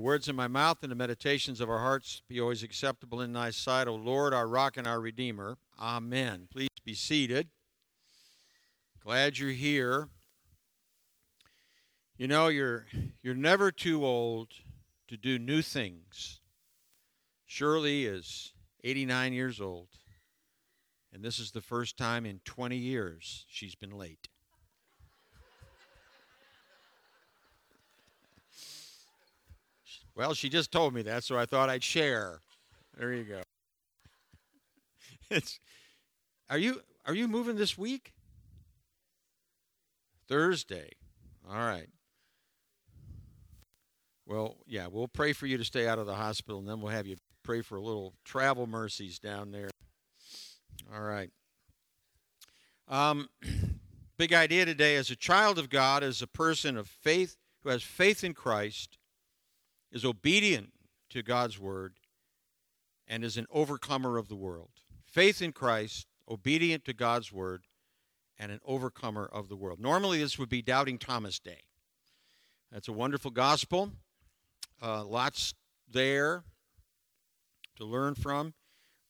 Words in my mouth and the meditations of our hearts be always acceptable in thy sight, O Lord, our rock and our redeemer. Amen. Please be seated. Glad you're here. You know, you're you're never too old to do new things. Shirley is 89 years old, and this is the first time in 20 years she's been late. Well, she just told me that, so I thought I'd share. There you go. It's Are you are you moving this week? Thursday. All right. Well, yeah, we'll pray for you to stay out of the hospital, and then we'll have you pray for a little travel mercies down there. All right. Um, big idea today as a child of God, as a person of faith who has faith in Christ, is obedient to God's word, and is an overcomer of the world. Faith in Christ, obedient to God's word, and an overcomer of the world. Normally, this would be Doubting Thomas Day. That's a wonderful gospel. Uh, lots there to learn from.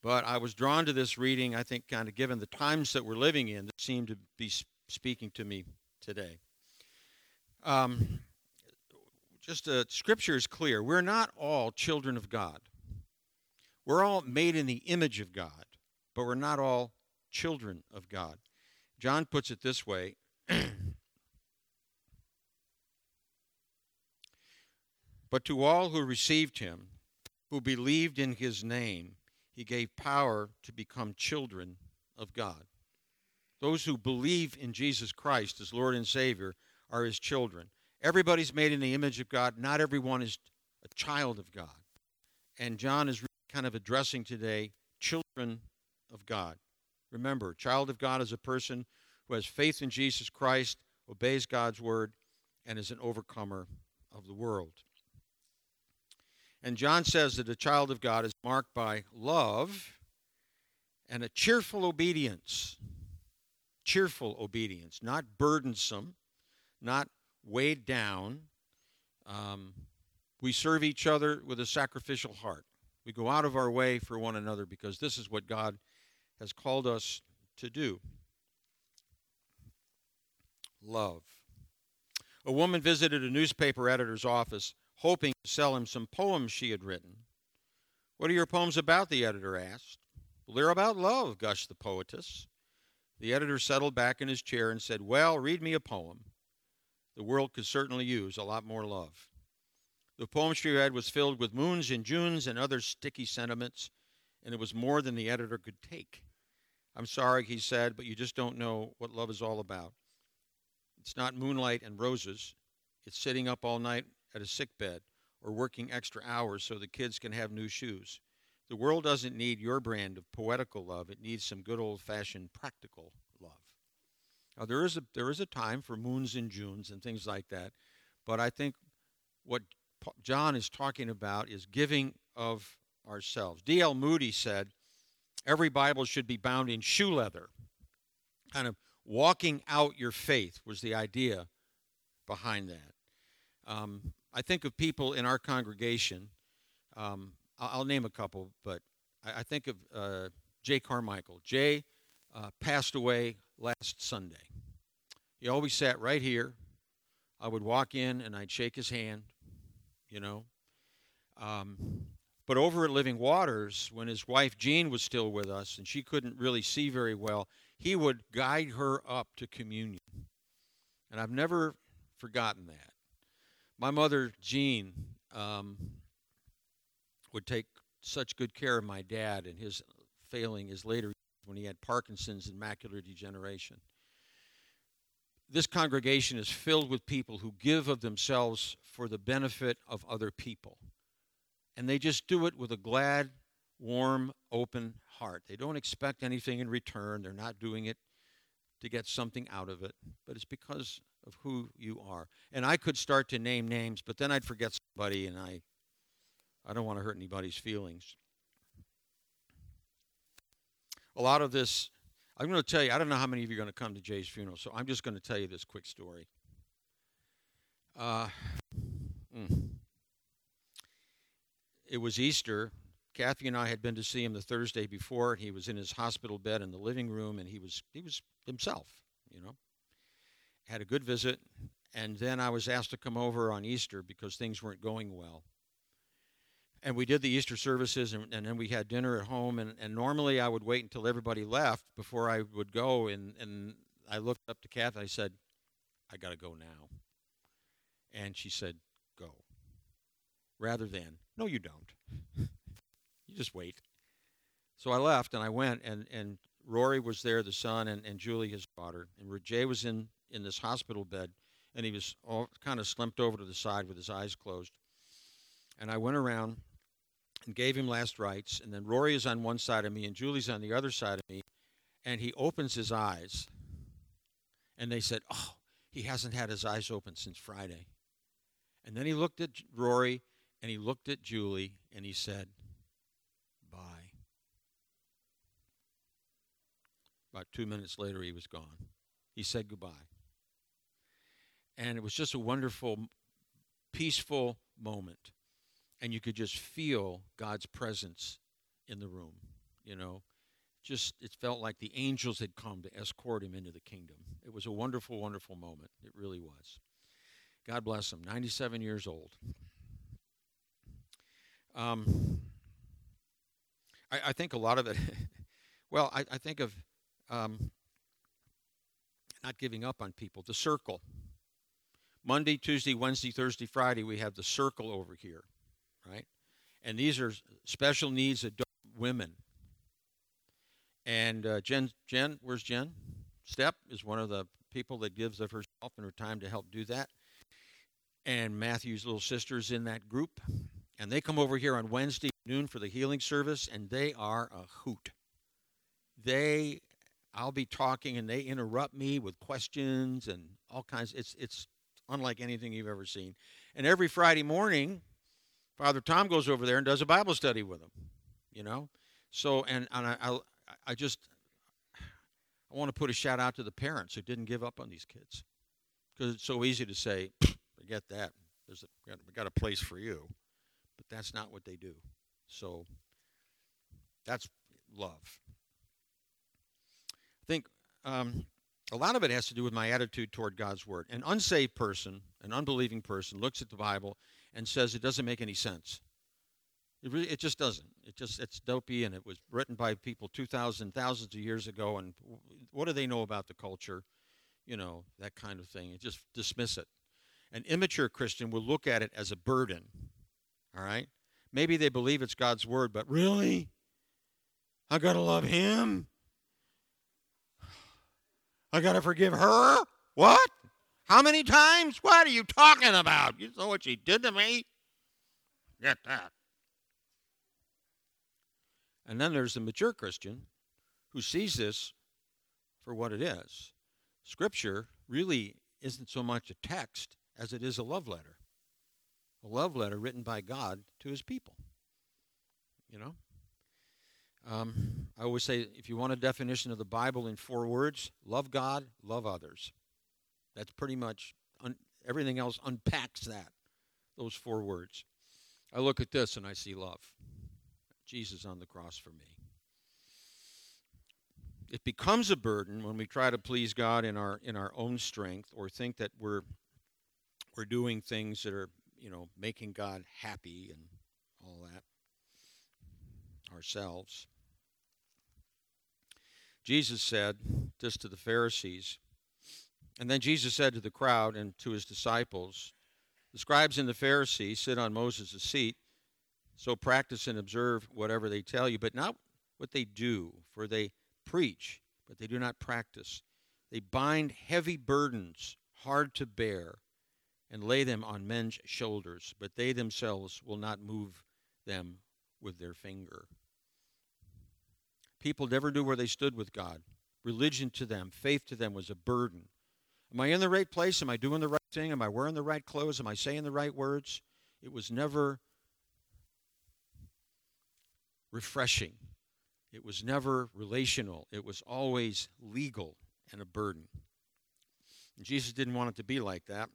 But I was drawn to this reading, I think, kind of given the times that we're living in, that seemed to be speaking to me today. Um, just uh, scripture is clear. We're not all children of God. We're all made in the image of God, but we're not all children of God. John puts it this way But to all who received him, who believed in his name, he gave power to become children of God. Those who believe in Jesus Christ as Lord and Savior are his children. Everybody's made in the image of God. Not everyone is a child of God. And John is kind of addressing today children of God. Remember, child of God is a person who has faith in Jesus Christ, obeys God's word, and is an overcomer of the world. And John says that a child of God is marked by love and a cheerful obedience. Cheerful obedience, not burdensome, not weighed down. Um, we serve each other with a sacrificial heart. We go out of our way for one another because this is what God has called us to do. Love. A woman visited a newspaper editor's office hoping to sell him some poems she had written. What are your poems about? the editor asked. Well, they're about love, gushed the poetess. The editor settled back in his chair and said, Well, read me a poem. The world could certainly use a lot more love. The poem she read was filled with moons and Junes and other sticky sentiments, and it was more than the editor could take. I'm sorry, he said, but you just don't know what love is all about. It's not moonlight and roses. It's sitting up all night at a sick bed or working extra hours so the kids can have new shoes. The world doesn't need your brand of poetical love. It needs some good old fashioned practical. Now, there is, a, there is a time for moons and Junes and things like that, but I think what John is talking about is giving of ourselves. D.L. Moody said, Every Bible should be bound in shoe leather. Kind of walking out your faith was the idea behind that. Um, I think of people in our congregation. Um, I'll, name a couple, but I, I think of uh, Jay Carmichael. Jay uh, passed away last Sunday. He always sat right here. I would walk in and I'd shake his hand, you know. Um, but over at Living Waters, when his wife Jean was still with us and she couldn't really see very well, he would guide her up to communion. And I've never forgotten that. My mother, Jean, um, would take such good care of my dad and his failing his later when he had Parkinson's and macular degeneration. This congregation is filled with people who give of themselves for the benefit of other people and they just do it with a glad, warm, open heart. They don't expect anything in return. They're not doing it to get something out of it, but it's because of who you are. And I could start to name names, but then I'd forget somebody, and I, I don't want to hurt anybody's feelings. A lot of this, I'm going to tell you, I don't know how many of you are going to come to Jay's funeral, so I'm just going to tell you this quick story. Uh, mm. it was Easter. Kathy and I had been to see him the Thursday before, he was in his hospital bed in the living room, and he was he was himself, you know. Had a good visit, and then I was asked to come over on Easter because things weren't going well. And we did the Easter services, and, and then we had dinner at home. And, and normally I would wait until everybody left before I would go. And, and I looked up to Kathy. I said, I got to go now. And she said, Go. Rather than, No, you don't. you just wait. So I left and I went, and, and Rory was there, the son, and, and Julie, his daughter. And Jay was in, in this hospital bed and he was all kind of slumped over to the side with his eyes closed. And I went around and gave him last rites, and then Rory is on one side of me and Julie's on the other side of me, and he opens his eyes, and they said, "Oh, he hasn't had his eyes open since Friday." And then he looked at Rory and he looked at Julie and he said, "Bye." About two minutes later, he was gone. He said goodbye and it was just a wonderful, peaceful moment. And you could just feel God's presence in the room, you know. Just it felt like the angels had come to escort him into the kingdom. It was a wonderful, wonderful moment. It really was. God bless him. 97 years old. Um, I, I, think a lot of it, well, I, I think of um, not giving up on people. The circle. Monday, Tuesday, Wednesday, Thursday, Friday, we have the circle over here, right? And these are special needs adult women. And uh, Jen, Jen, where's Jen? Step is one of the people that gives of herself and her time to help do that. And Matthew's little sister's in that group. And they come over here on Wednesday noon for the healing service, and they are a hoot. They, I'll be talking, and they interrupt me with questions and all kinds. It's it's unlike anything you've ever seen. And every Friday morning, Father Tom goes over there and does a Bible study with them. You know, so and and I I, I just I want to put a shout out to the parents who didn't give up on these kids because it's so easy to say, forget that. There's a, we got a place for you, but that's not what they do. So that's love. I think um, a lot of it has to do with my attitude toward God's Word. An unsaved person, an unbelieving person, looks at the Bible and says it doesn't make any sense. It, really, it just doesn't. It just it's dopey, and it was written by people 2,000, thousands of years ago. And what do they know about the culture? You know that kind of thing. And just dismiss it. An immature Christian will look at it as a burden. All right. Maybe they believe it's God's word, but really, I gotta love Him. I got to forgive her? What? How many times? What are you talking about? You know what she did to me? Get that. And then there's the mature Christian who sees this for what it is. Scripture really isn't so much a text as it is a love letter. A love letter written by God to his people. You know? Um, I always say if you want a definition of the Bible in four words, love God, love others. That's pretty much un- everything else unpacks that, those four words. I look at this and I see love. Jesus on the cross for me. It becomes a burden when we try to please God in our in our own strength or think that we're we're doing things that are, you know, making God happy and all that ourselves. Jesus said this to the Pharisees. And then Jesus said to the crowd and to his disciples The scribes and the Pharisees sit on Moses' seat, so practice and observe whatever they tell you, but not what they do, for they preach, but they do not practice. They bind heavy burdens, hard to bear, and lay them on men's shoulders, but they themselves will not move them with their finger. People never knew where they stood with God. Religion to them, faith to them was a burden. Am I in the right place? Am I doing the right thing? Am I wearing the right clothes? Am I saying the right words? It was never refreshing. It was never relational. It was always legal and a burden. And Jesus didn't want it to be like that.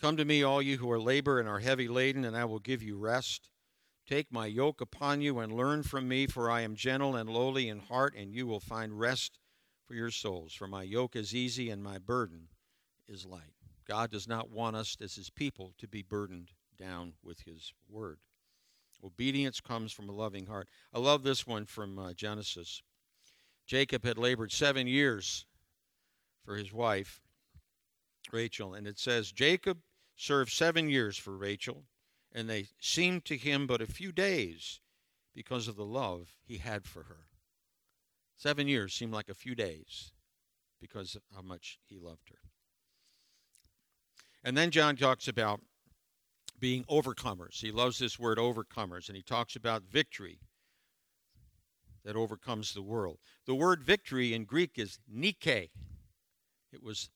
Come to me, all you who are labor and are heavy laden, and I will give you rest. Take my yoke upon you and learn from me, for I am gentle and lowly in heart, and you will find rest for your souls. For my yoke is easy and my burden is light. God does not want us as his people to be burdened down with his word. Obedience comes from a loving heart. I love this one from uh, Genesis. Jacob had labored seven years for his wife, Rachel, and it says Jacob served seven years for Rachel, and they seemed to him but a few days because of the love he had for her. Seven years seemed like a few days because of how much he loved her. And then John talks about being overcomers. He loves this word overcomers, and he talks about victory that overcomes the world. The word victory in Greek is Nike. It was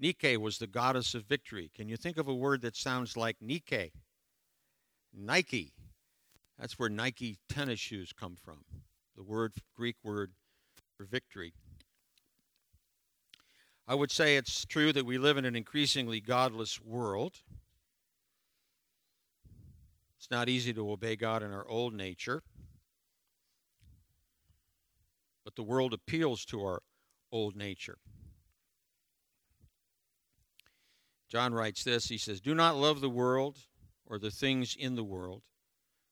Nike was the goddess of victory. Can you think of a word that sounds like Nike? Nike. That's where Nike tennis shoes come from. The word Greek word for victory. I would say it's true that we live in an increasingly godless world. It's not easy to obey God in our old nature. But the world appeals to our old nature. John writes this He says, Do not love the world or the things in the world.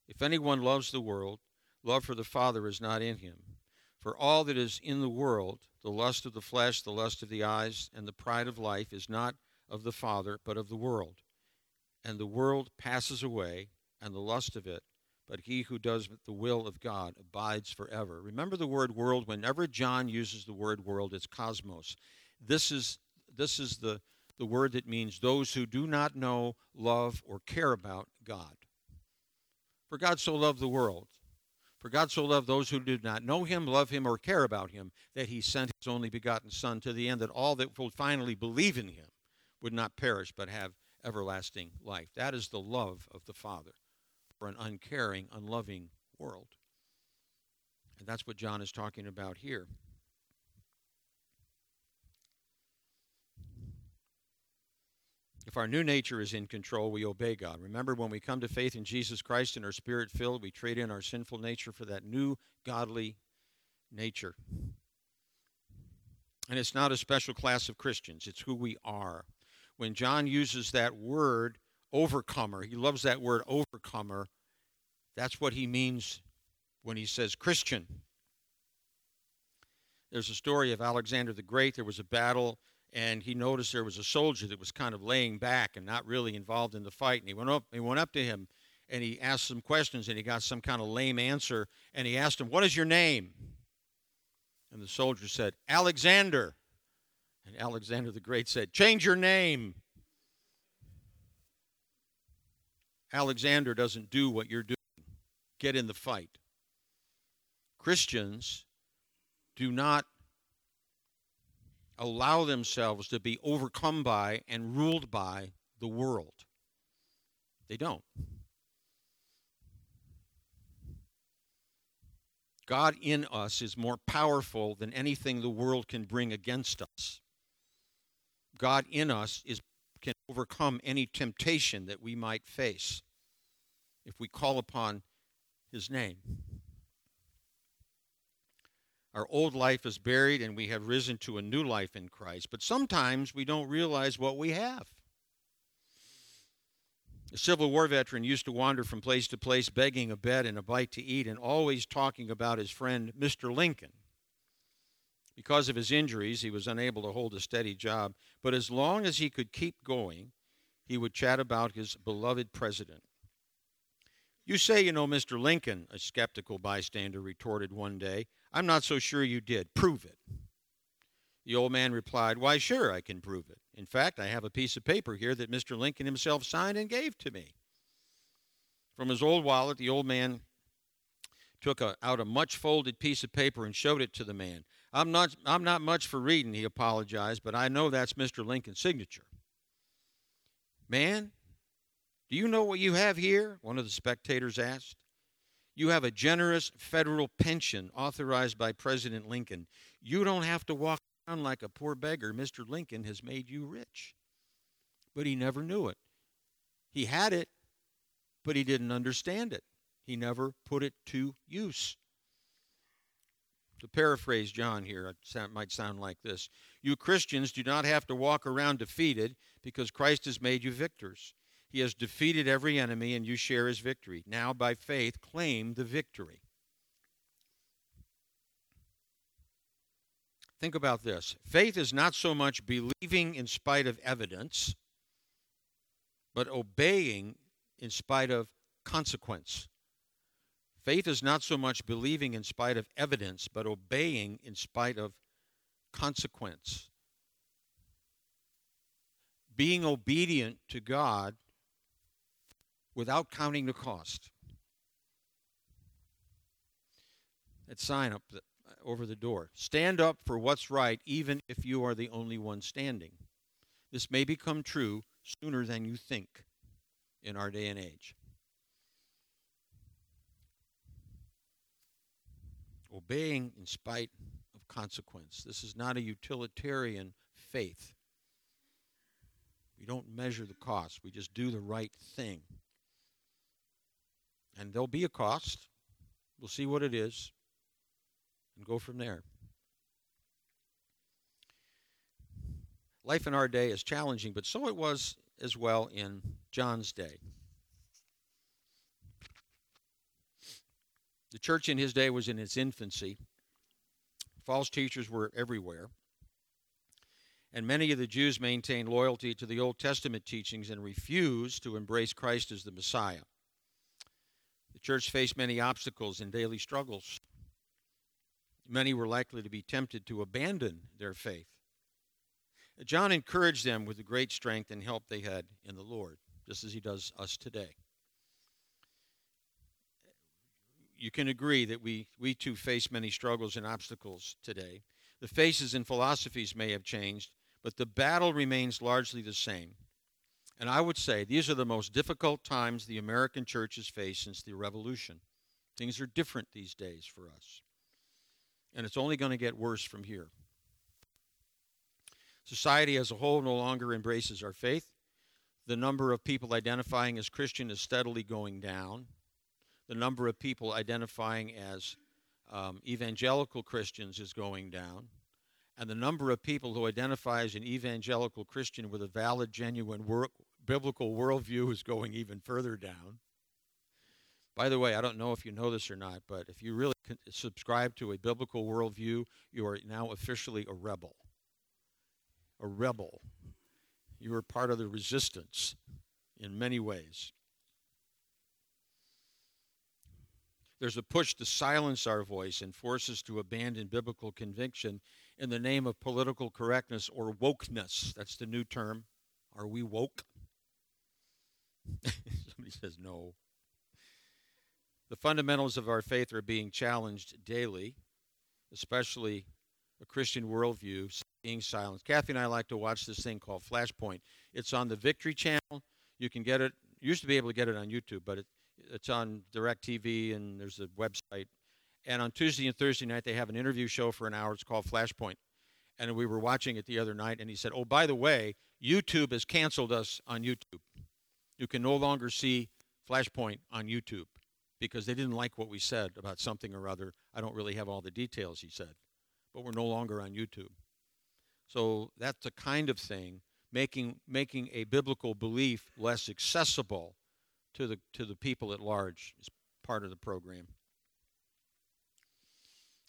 If anyone loves the world, love for the Father is not in him. For all that is in the world, the lust of the flesh, the lust of the eyes, and the pride of life, is not of the Father, but of the world. And the world passes away, and the lust of it, but he who does the will of God abides forever. Remember the word world. Whenever John uses the word world, it's cosmos. This is, this is the, the word that means those who do not know, love, or care about God. For God so loved the world for God so loved those who did not know him, love him, or care about him, that he sent his only begotten Son to the end that all that will finally believe in him would not perish but have everlasting life. That is the love of the Father for an uncaring, unloving world. And that's what John is talking about here. If our new nature is in control, we obey God. Remember, when we come to faith in Jesus Christ and are spirit filled, we trade in our sinful nature for that new godly nature. And it's not a special class of Christians, it's who we are. When John uses that word, overcomer, he loves that word overcomer. That's what he means when he says Christian. There's a story of Alexander the Great. There was a battle and he noticed there was a soldier that was kind of laying back and not really involved in the fight. And he went up, he went up to him, and he asked some questions, and he got some kind of lame answer. And he asked him, "What is your name?" And the soldier said, "Alexander." And Alexander the Great said, "Change your name." Alexander doesn't do what you're doing. Get in the fight. Christians do not allow themselves to be overcome by and ruled by the world. They don't. God in us is more powerful than anything the world can bring against us. God in us is can overcome any temptation that we might face if we call upon his name. Our old life is buried and we have risen to a new life in Christ. But sometimes we don't realize what we have. A Civil War veteran used to wander from place to place begging a bed and a bite to eat and always talking about his friend, Mr. Lincoln. Because of his injuries, he was unable to hold a steady job, but as long as he could keep going, he would chat about his beloved president. You say you know Mr. Lincoln, a skeptical bystander retorted one day. I'm not so sure you did. Prove it. The old man replied, Why, sure, I can prove it. In fact, I have a piece of paper here that Mr. Lincoln himself signed and gave to me. From his old wallet, the old man took a, out a much folded piece of paper and showed it to the man. I'm not, I'm not much for reading, he apologized, but I know that's Mr. Lincoln's signature. Man, do you know what you have here? One of the spectators asked. You have a generous federal pension authorized by President Lincoln. You don't have to walk around like a poor beggar. Mr. Lincoln has made you rich. But he never knew it He had it, but he didn't understand it. He never put it to use. To paraphrase John here, it might sound like this You Christians do not have to walk around defeated because Christ has made you victors. He has defeated every enemy, and you share his victory. Now, by faith, claim the victory. Think about this faith is not so much believing in spite of evidence, but obeying in spite of consequence. Faith is not so much believing in spite of evidence, but obeying in spite of consequence. Being obedient to God without counting the cost. That sign up over the door. Stand up for what's right, even if you are the only one standing. This may become true sooner than you think in our day and age. obeying in spite of consequence. This is not a utilitarian faith. We don't measure the cost, we just do the right thing. And there'll be a cost. We'll see what it is and go from there. Life in our day is challenging, but so it was as well in John's day. The church in his day was in its infancy. False teachers were everywhere. And many of the Jews maintained loyalty to the Old Testament teachings and refused to embrace Christ as the Messiah. The church faced many obstacles and daily struggles. Many were likely to be tempted to abandon their faith. John encouraged them with the great strength and help they had in the Lord, just as he does us today you can agree that we, we too face many struggles and obstacles today. The faces and philosophies may have changed, but the battle remains largely the same. And I would say these are the most difficult times the American church has faced since the revolution. Things are different these days for us. And it's only going to get worse from here. Society as a whole no longer embraces our faith. The number of people identifying as Christian is steadily going down the number of people identifying as um, evangelical Christians is going down, and the number of people who identify as an evangelical Christian with a valid, genuine wor- biblical worldview is going even further down. By the way, I don't know if you know this or not, but if you really subscribe to a biblical worldview, you are now officially a rebel. A rebel. You are part of the resistance in many ways. There's a push to silence our voice and force us to abandon biblical conviction in the name of political correctness or wokeness. That's the new term. Are we woke? Somebody says no. The fundamentals of our faith are being challenged daily, especially a Christian worldview being silenced. Kathy and I like to watch this thing called Flashpoint. It's on the Victory Channel. You can get it. Used to be able to get it on YouTube, but it, it's on DirecTV and there's a website. And on Tuesday and Thursday night, they have an interview show for an hour. It's called Flashpoint. And we were watching it the other night, and he said, Oh, by the way, YouTube has canceled us on YouTube. You can no longer see Flashpoint on YouTube because they didn't like what we said about something or other. I don't really have all the details, he said, but we're no longer on YouTube. So that's the kind of thing making making a biblical belief less accessible to the to the people at large is part of the program.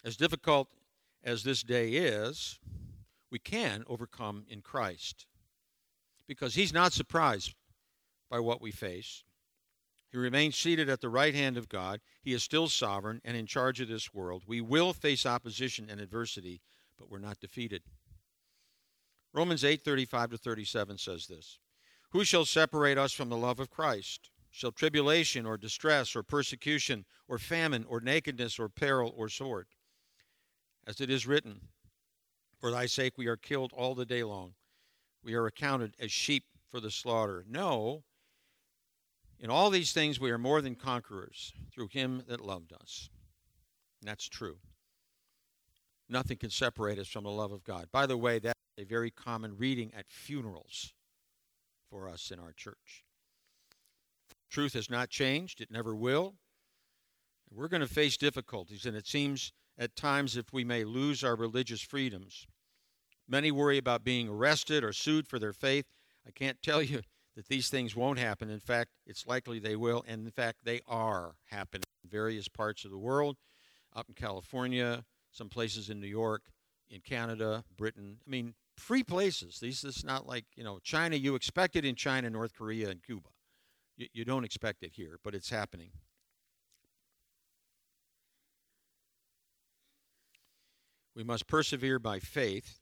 As difficult as this day is, we can overcome in Christ because he's not surprised by what we face. He remains seated at the right hand of God. He is still sovereign and in charge of this world. We will face opposition and adversity, but we're not defeated. Romans 8:35 to 37 says this. Who shall separate us from the love of Christ? shall tribulation or distress or persecution or famine or nakedness or peril or sword. As it is written, For thy sake we are killed all the day long. We are accounted as sheep for the slaughter. No, in all these things we are more than conquerors through him that loved us. And that's true. Nothing can separate us from the love of God. By the way, that's a very common reading at funerals for us in our church. Truth has not changed, it never will. We're going to face difficulties, and it seems at times if we may lose our religious freedoms. Many worry about being arrested or sued for their faith. I can't tell you that these things won't happen. In fact, it's likely they will, and in fact, they are happening in various parts of the world, up in California, some places in New York, in Canada, Britain. I mean, free places. These is not like you know China. You expect it in China, North Korea, and Cuba. You, you don't expect it here, but it's happening. We must persevere by faith.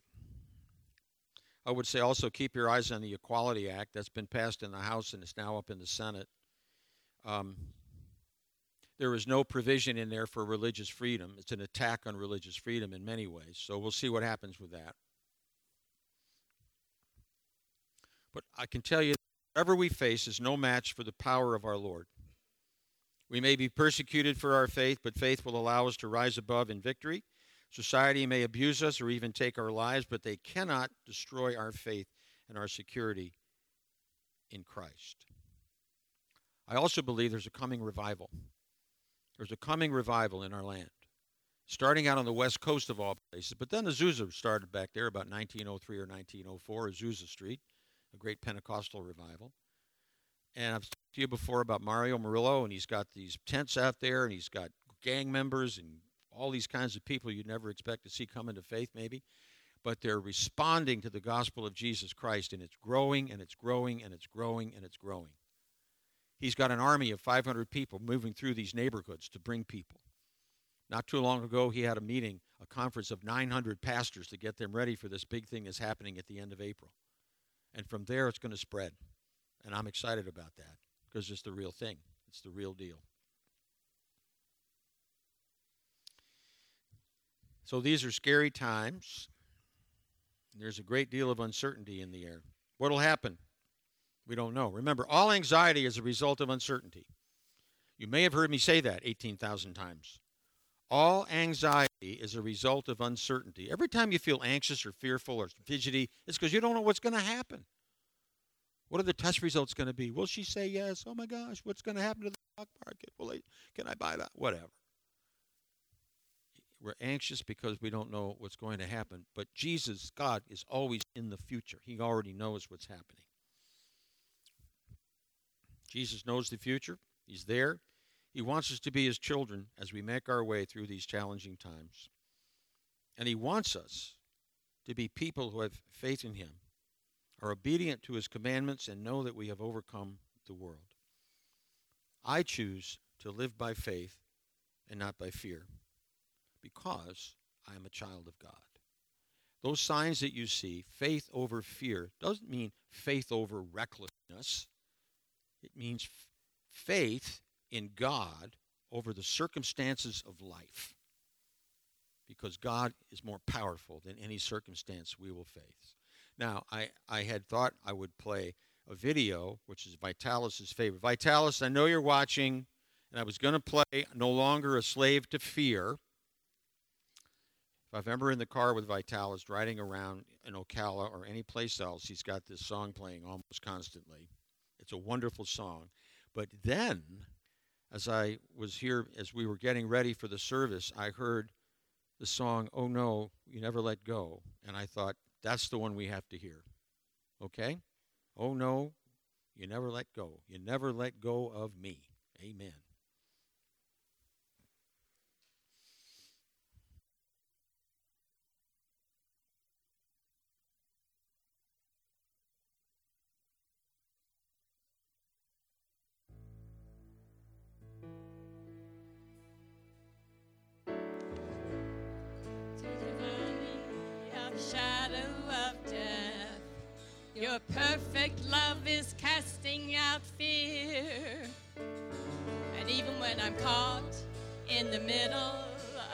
I would say also keep your eyes on the Equality Act that's been passed in the House and is now up in the Senate. Um, there is no provision in there for religious freedom. It's an attack on religious freedom in many ways. So we'll see what happens with that. But I can tell you, whatever we face is no match for the power of our Lord. We may be persecuted for our faith, but faith will allow us to rise above in victory. Society may abuse us or even take our lives, but they cannot destroy our faith and our security in Christ. I also believe there's a coming revival. There's a coming revival in our land, starting out on the west coast of all places. But then the Azusa started back there about 1903 or 1904, Azusa Street, a great Pentecostal revival. And I've talked to you before about Mario Murillo, and he's got these tents out there, and he's got gang members and all these kinds of people you'd never expect to see come into faith, maybe. But they're responding to the gospel of Jesus Christ, and it's growing, and it's growing, and it's growing, and it's growing. He's got an army of 500 people moving through these neighborhoods to bring people. Not too long ago, he had a meeting, a conference of 900 pastors to get them ready for this big thing that's happening at the end of April. And from there, it's going to spread. And I'm excited about that because it's the real thing, it's the real deal. So these are scary times. There's a great deal of uncertainty in the air. What will happen? We don't know. Remember, all anxiety is a result of uncertainty. You may have heard me say that 18,000 times. All anxiety is a result of uncertainty. Every time you feel anxious or fearful or fidgety, it's because you don't know what's going to happen. What are the test results going to be? Will she say yes? Oh my gosh, what's going to happen to the stock market? Will I, can I buy that? Whatever. We're anxious because we don't know what's going to happen. But Jesus, God, is always in the future. He already knows what's happening. Jesus knows the future, He's there. He wants us to be His children as we make our way through these challenging times. And He wants us to be people who have faith in Him, are obedient to His commandments, and know that we have overcome the world. I choose to live by faith and not by fear because I am a child of God. Those signs that you see, faith over fear, doesn't mean faith over recklessness. It means faith in God over the circumstances of life. Because God is more powerful than any circumstance we will face. Now, I, I had thought I would play a video, which is Vitalis' favorite. Vitalis, I know you're watching, and I was going to play No Longer a Slave to Fear. If I'm ever in the car with Vitalis riding around in Ocala or any place else, he's got this song playing almost constantly. It's a wonderful song. But then, as I was here, as we were getting ready for the service, I heard the song, Oh No, You Never Let Go. And I thought, that's the one we have to hear. Okay? Oh no, you never let go. You never let go of me. Amen. Death, your perfect love is casting out fear. And even when I'm caught in the middle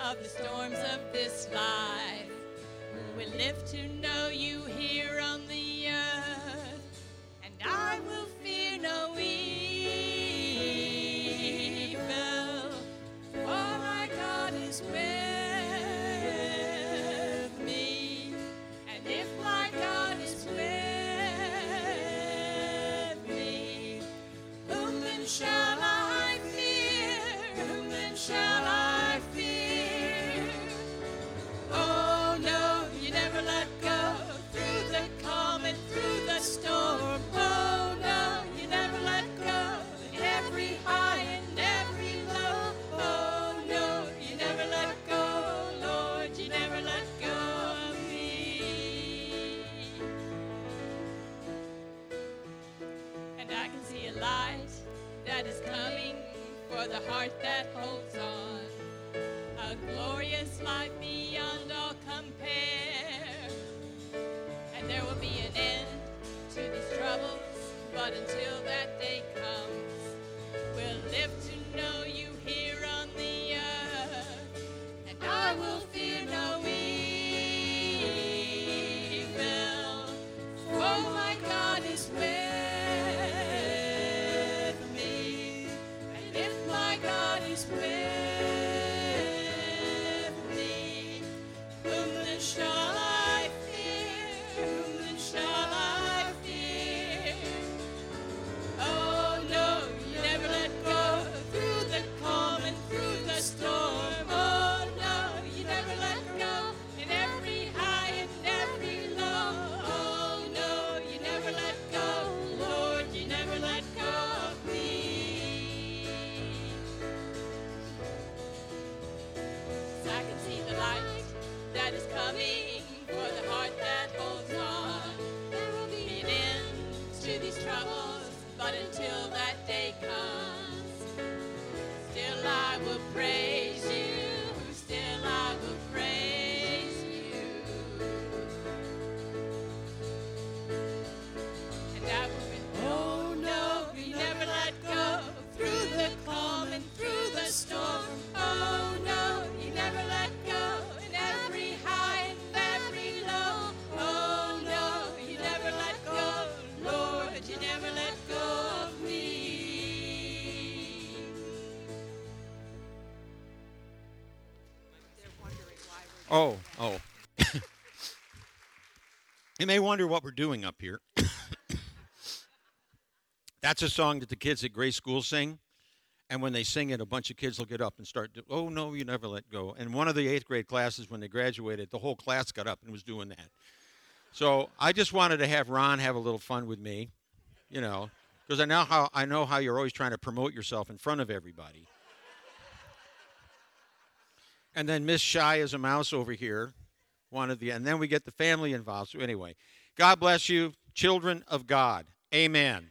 of the storms of this life, we live to know you here on the earth. And I will Light that is coming for the heart that holds on. A glorious light beyond all compare. And there will be an end to these troubles, but until that day comes, Oh, oh. you may wonder what we're doing up here. That's a song that the kids at Grace School sing. And when they sing it, a bunch of kids will get up and start, oh, no, you never let go. And one of the eighth grade classes, when they graduated, the whole class got up and was doing that. So I just wanted to have Ron have a little fun with me, you know, because I know how I know how you're always trying to promote yourself in front of everybody. And then Miss Shy is a mouse over here, one of the, and then we get the family involved. So anyway, God bless you, children of God. Amen.